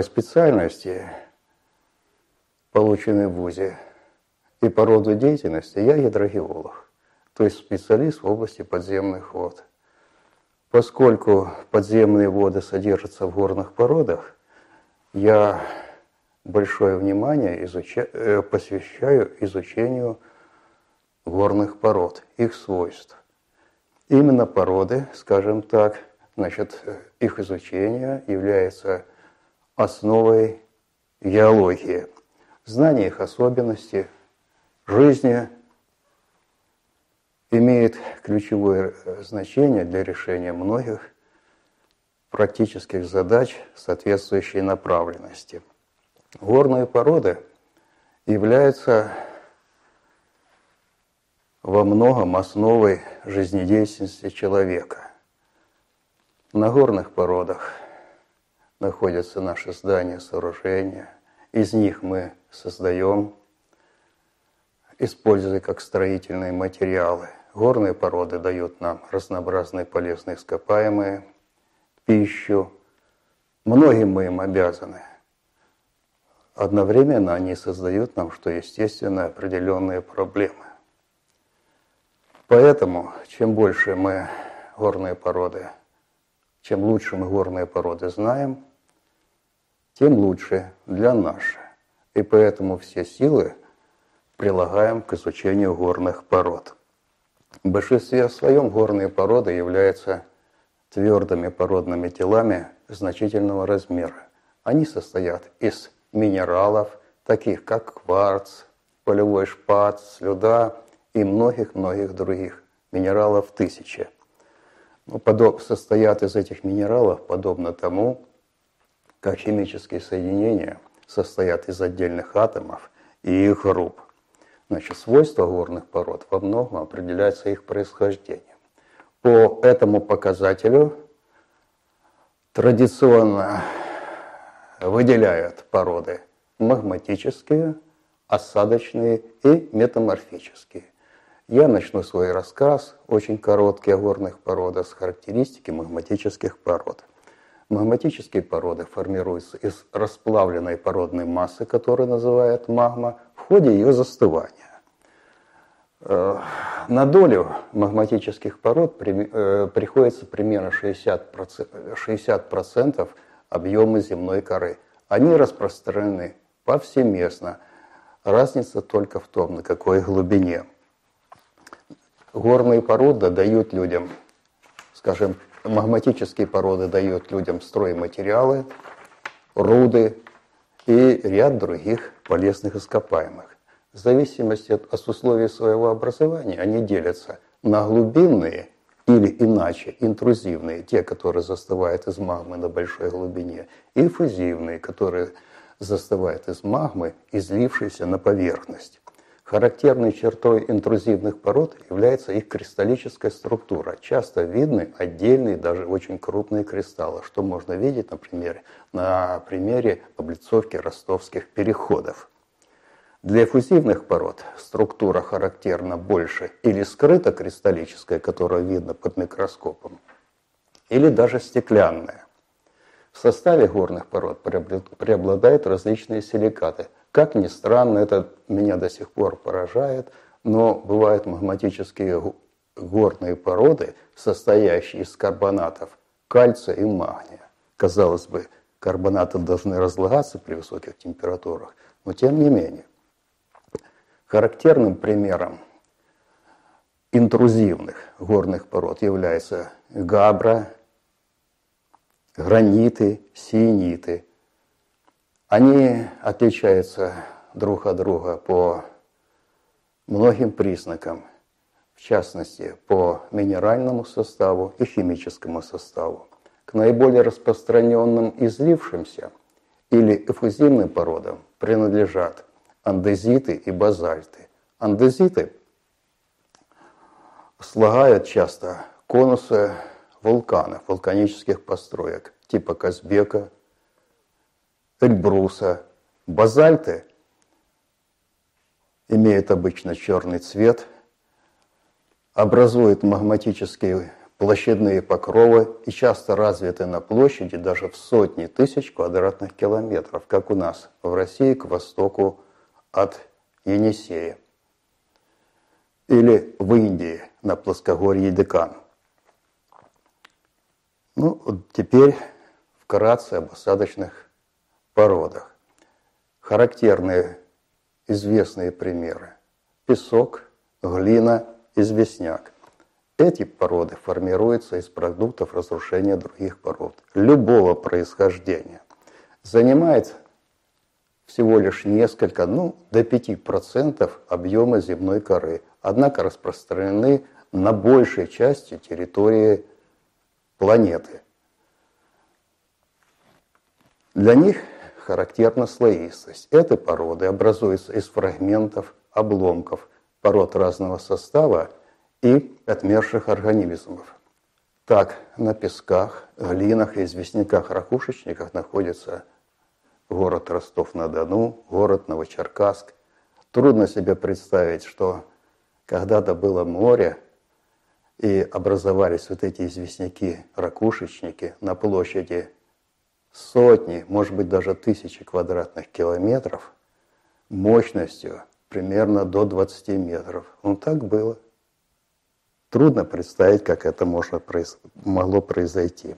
По специальности, полученной в ВУЗе, и по роду деятельности я гидрогеолог, то есть специалист в области подземных вод. Поскольку подземные воды содержатся в горных породах, я большое внимание изуча... Э, посвящаю изучению горных пород, их свойств. Именно породы, скажем так, значит, их изучение является основой геологии. Знание их особенностей жизни имеет ключевое значение для решения многих практических задач соответствующей направленности. Горные породы являются во многом основой жизнедеятельности человека. На горных породах находятся наши здания, сооружения. Из них мы создаем, используя как строительные материалы. Горные породы дают нам разнообразные полезные ископаемые, пищу. Многим мы им обязаны. Одновременно они создают нам, что естественно, определенные проблемы. Поэтому, чем больше мы горные породы, чем лучше мы горные породы знаем, тем лучше для наших. И поэтому все силы прилагаем к изучению горных пород. В большинстве своем горные породы являются твердыми породными телами значительного размера. Они состоят из минералов, таких как кварц, полевой шпат, слюда и многих-многих других. Минералов тысячи. Ну, подоб, состоят из этих минералов подобно тому, как химические соединения состоят из отдельных атомов и их групп. Значит, свойства горных пород во многом определяются их происхождением. По этому показателю традиционно выделяют породы магматические, осадочные и метаморфические. Я начну свой рассказ, очень короткий, о горных породах с характеристики магматических пород. Магматические породы формируются из расплавленной породной массы, которую называют магма, в ходе ее застывания. Э, на долю магматических пород э, приходится примерно 60%, 60 объема земной коры. Они распространены повсеместно. Разница только в том, на какой глубине – Горные породы дают людям, скажем, магматические породы дают людям стройматериалы, руды и ряд других полезных ископаемых. В зависимости от, от условий своего образования они делятся на глубинные или иначе интрузивные, те, которые застывают из магмы на большой глубине, и фузивные, которые застывают из магмы, излившиеся на поверхность. Характерной чертой интрузивных пород является их кристаллическая структура. Часто видны отдельные, даже очень крупные кристаллы, что можно видеть, например, на примере облицовки ростовских переходов. Для эффузивных пород структура характерна больше или скрыта кристаллическая, которая видно под микроскопом, или даже стеклянная. В составе горных пород преобладают различные силикаты – как ни странно, это меня до сих пор поражает, но бывают магматические горные породы, состоящие из карбонатов кальция и магния. Казалось бы, карбонаты должны разлагаться при высоких температурах, но тем не менее. Характерным примером интрузивных горных пород являются габра, граниты, сиениты – они отличаются друг от друга по многим признакам, в частности, по минеральному составу и химическому составу. К наиболее распространенным излившимся или эффузивным породам принадлежат андезиты и базальты. Андезиты слагают часто конусы вулканов, вулканических построек типа Казбека, эльбруса. Базальты имеют обычно черный цвет, образуют магматические площадные покровы и часто развиты на площади даже в сотни тысяч квадратных километров, как у нас в России к востоку от Енисея. Или в Индии на плоскогорье Декан. Ну, теперь вкратце об осадочных породах. Характерные известные примеры. Песок, глина, известняк. Эти породы формируются из продуктов разрушения других пород любого происхождения. Занимает всего лишь несколько, ну, до 5% объема земной коры, однако распространены на большей части территории планеты. Для них характерна слоистость. Эти породы образуются из фрагментов, обломков, пород разного состава и отмерших организмов. Так, на песках, глинах и известняках-ракушечниках находится город Ростов-на-Дону, город Новочеркасск. Трудно себе представить, что когда-то было море, и образовались вот эти известняки, ракушечники на площади сотни, может быть даже тысячи квадратных километров мощностью примерно до 20 метров. Ну так было. Трудно представить, как это можно, могло произойти.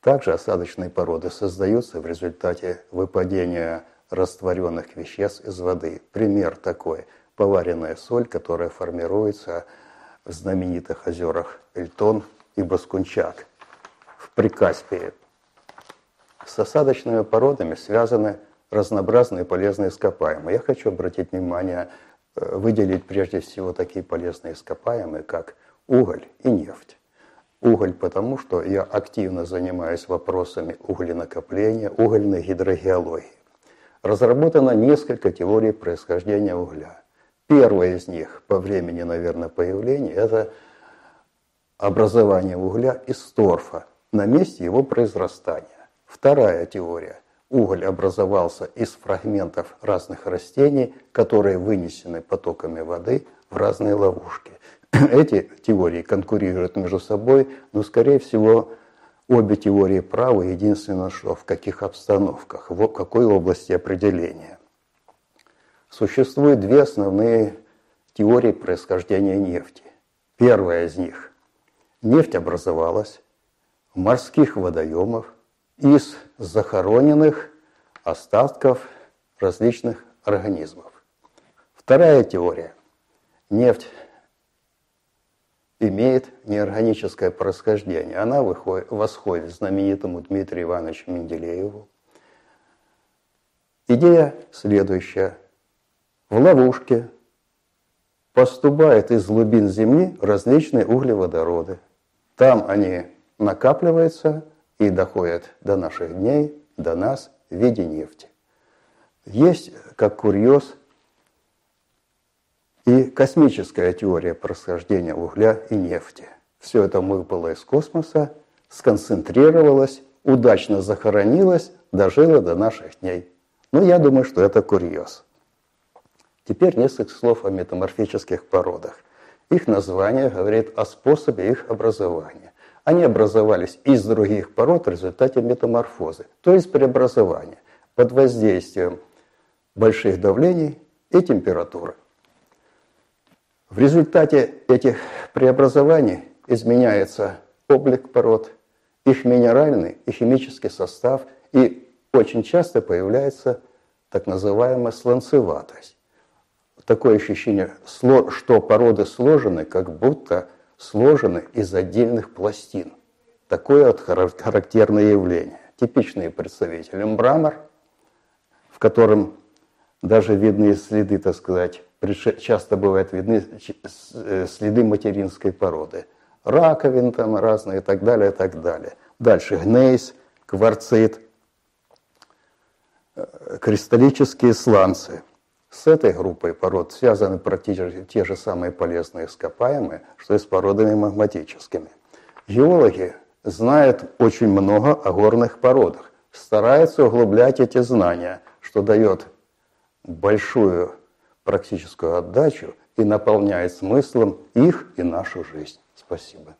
Также осадочные породы создаются в результате выпадения растворенных веществ из воды. Пример такой – поваренная соль, которая формируется в знаменитых озерах Эльтон и Баскунчак в Прикаспии. С осадочными породами связаны разнообразные полезные ископаемые. Я хочу обратить внимание, э, выделить прежде всего такие полезные ископаемые, как уголь и нефть. Уголь потому, что я активно занимаюсь вопросами угленакопления, угольной гидрогеологии. Разработано несколько теорий происхождения угля. Первая из них по времени, наверное, появления – это образование угля из торфа на месте его произрастания. Вторая теория. Уголь образовался из фрагментов разных растений, которые вынесены потоками воды в разные ловушки. Эти теории конкурируют между собой, но, скорее всего, обе теории правы, единственное, что в каких обстановках, в какой области определения. Существует две основные теории происхождения нефти. Первая из них. Нефть образовалась в морских водоемах, из захороненных остатков различных организмов. Вторая теория. Нефть имеет неорганическое происхождение. Она выходит, восходит знаменитому Дмитрию Ивановичу Менделееву. Идея следующая. В ловушке поступают из глубин Земли различные углеводороды. Там они накапливаются – и доходят до наших дней, до нас в виде нефти. Есть, как курьез, и космическая теория происхождения угля и нефти. Все это выпало из космоса, сконцентрировалось, удачно захоронилось, дожило до наших дней. Но я думаю, что это курьез. Теперь несколько слов о метаморфических породах. Их название говорит о способе их образования. Они образовались из других пород в результате метаморфозы, то есть преобразования под воздействием больших давлений и температуры. В результате этих преобразований изменяется облик пород, их минеральный и химический состав, и очень часто появляется так называемая сланцеватость. Такое ощущение, что породы сложены, как будто сложены из отдельных пластин. Такое характерное явление. Типичные представители. Мрамор, в котором даже видны следы, так сказать, часто бывают видны э, следы материнской породы. Раковин там разные и так далее, и так далее. Дальше гнейс, кварцит, э, кристаллические сланцы. С этой группой пород связаны практически те же самые полезные ископаемые, что и с породами магматическими. Геологи знают очень много о горных породах, стараются углублять эти знания, что дает большую практическую отдачу и наполняет смыслом их и нашу жизнь. Спасибо.